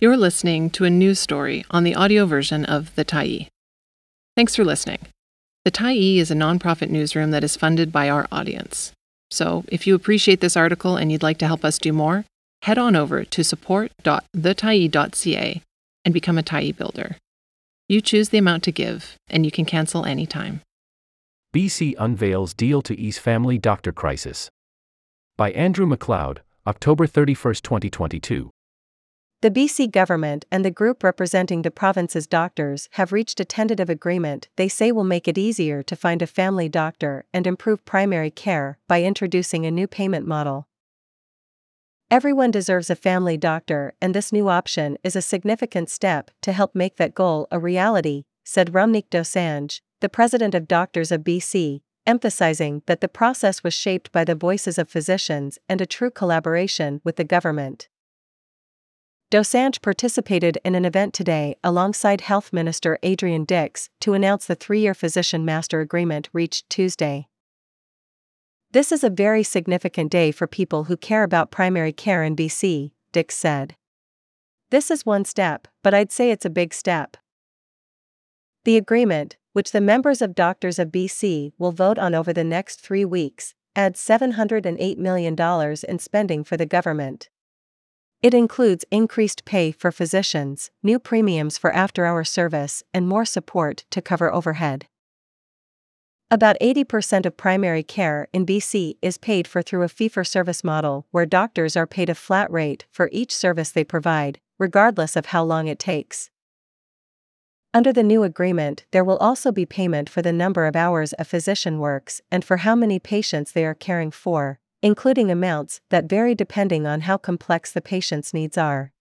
You're listening to a news story on the audio version of The Tyee. Thanks for listening. The Tyee is a nonprofit newsroom that is funded by our audience. So, if you appreciate this article and you'd like to help us do more, head on over to support.thetyee.ca and become a Tyee builder. You choose the amount to give, and you can cancel anytime. BC unveils deal to ease family doctor crisis. By Andrew MacLeod, October 31, 2022. The BC government and the group representing the province's doctors have reached a tentative agreement they say will make it easier to find a family doctor and improve primary care by introducing a new payment model. Everyone deserves a family doctor, and this new option is a significant step to help make that goal a reality, said Ramneek Dosanjh, the president of Doctors of BC, emphasizing that the process was shaped by the voices of physicians and a true collaboration with the government. Dosanjh participated in an event today alongside Health Minister Adrian Dix to announce the three year physician master agreement reached Tuesday. This is a very significant day for people who care about primary care in BC, Dix said. This is one step, but I'd say it's a big step. The agreement, which the members of Doctors of BC will vote on over the next three weeks, adds $708 million in spending for the government. It includes increased pay for physicians, new premiums for after hour service, and more support to cover overhead. About 80% of primary care in BC is paid for through a fee for service model where doctors are paid a flat rate for each service they provide, regardless of how long it takes. Under the new agreement, there will also be payment for the number of hours a physician works and for how many patients they are caring for, including amounts that vary depending on how complex the patient's needs are.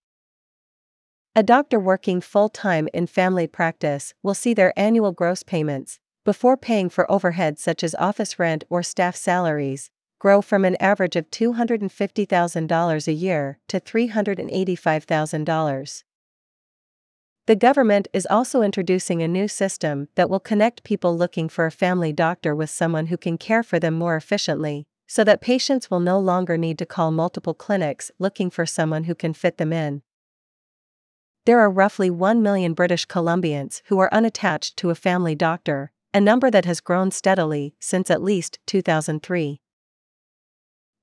A doctor working full time in family practice will see their annual gross payments, before paying for overhead such as office rent or staff salaries, grow from an average of $250,000 a year to $385,000. The government is also introducing a new system that will connect people looking for a family doctor with someone who can care for them more efficiently, so that patients will no longer need to call multiple clinics looking for someone who can fit them in. There are roughly 1 million British Columbians who are unattached to a family doctor, a number that has grown steadily since at least 2003.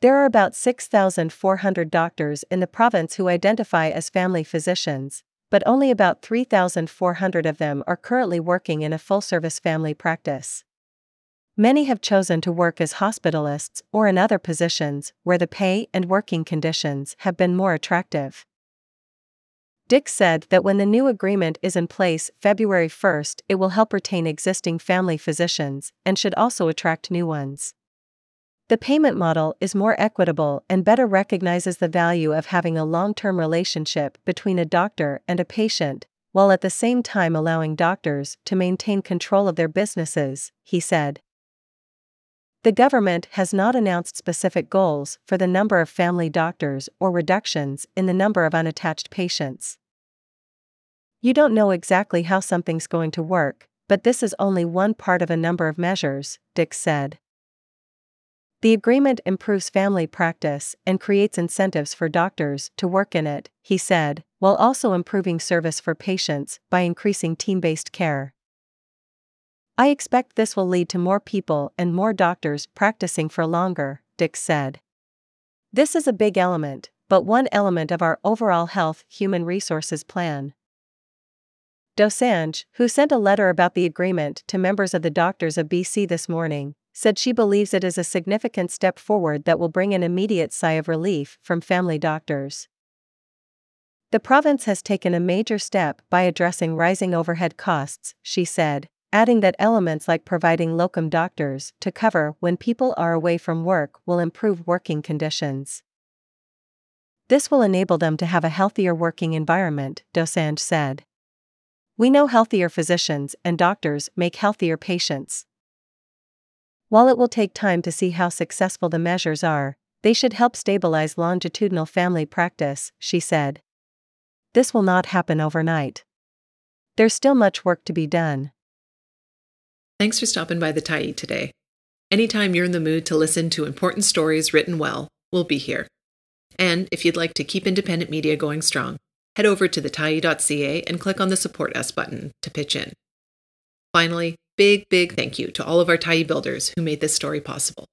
There are about 6,400 doctors in the province who identify as family physicians, but only about 3,400 of them are currently working in a full service family practice. Many have chosen to work as hospitalists or in other positions where the pay and working conditions have been more attractive. Dix said that when the new agreement is in place February 1st, it will help retain existing family physicians and should also attract new ones. The payment model is more equitable and better recognizes the value of having a long term relationship between a doctor and a patient, while at the same time allowing doctors to maintain control of their businesses, he said. The government has not announced specific goals for the number of family doctors or reductions in the number of unattached patients. You don't know exactly how something's going to work, but this is only one part of a number of measures, Dix said. The agreement improves family practice and creates incentives for doctors to work in it, he said, while also improving service for patients by increasing team based care. I expect this will lead to more people and more doctors practicing for longer, Dix said. This is a big element, but one element of our overall health human resources plan. Dosanjh, who sent a letter about the agreement to members of the Doctors of BC this morning, said she believes it is a significant step forward that will bring an immediate sigh of relief from family doctors. The province has taken a major step by addressing rising overhead costs, she said, adding that elements like providing locum doctors to cover when people are away from work will improve working conditions. This will enable them to have a healthier working environment, Dosanjh said. We know healthier physicians and doctors make healthier patients. While it will take time to see how successful the measures are, they should help stabilize longitudinal family practice, she said. This will not happen overnight. There's still much work to be done. Thanks for stopping by the Tyee today. Anytime you're in the mood to listen to important stories written well, we'll be here. And if you'd like to keep independent media going strong, head over to thetyee.ca and click on the Support Us button to pitch in. Finally, big, big thank you to all of our Tyee builders who made this story possible.